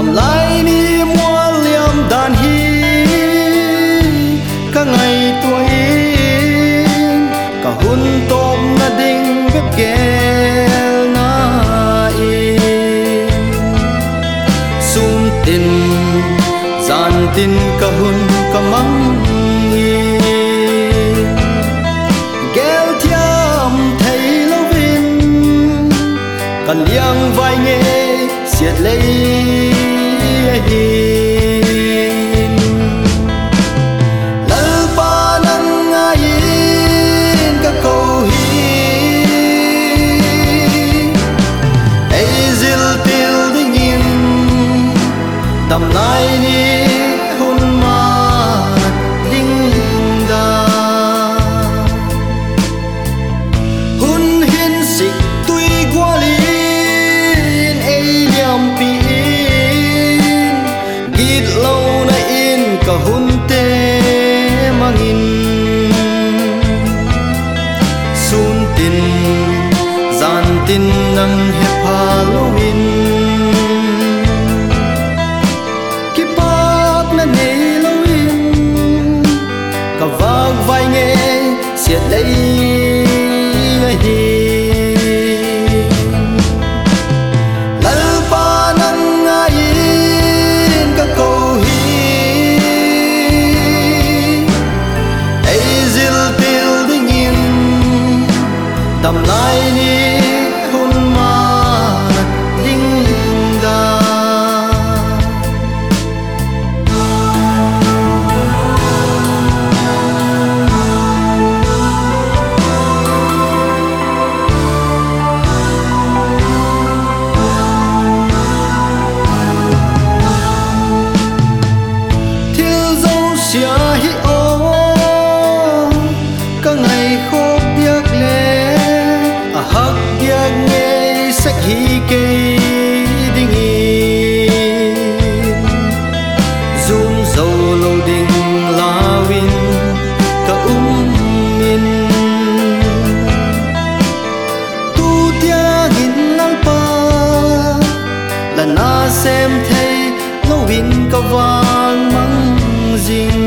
tam lại đi mua liam đàn hi ka ngày tuổi cả hun tom na đinh bếp gel na in sum tin gian tin ka hun subscribe mang kênh Ghiền Mì Gõ vin không liang vai những siết lấy dẫn I'm hi kê đinh in zoom dầu lâu đinh la win cả um in tu tia hin lalpa là na xem thấy lâu win mang vai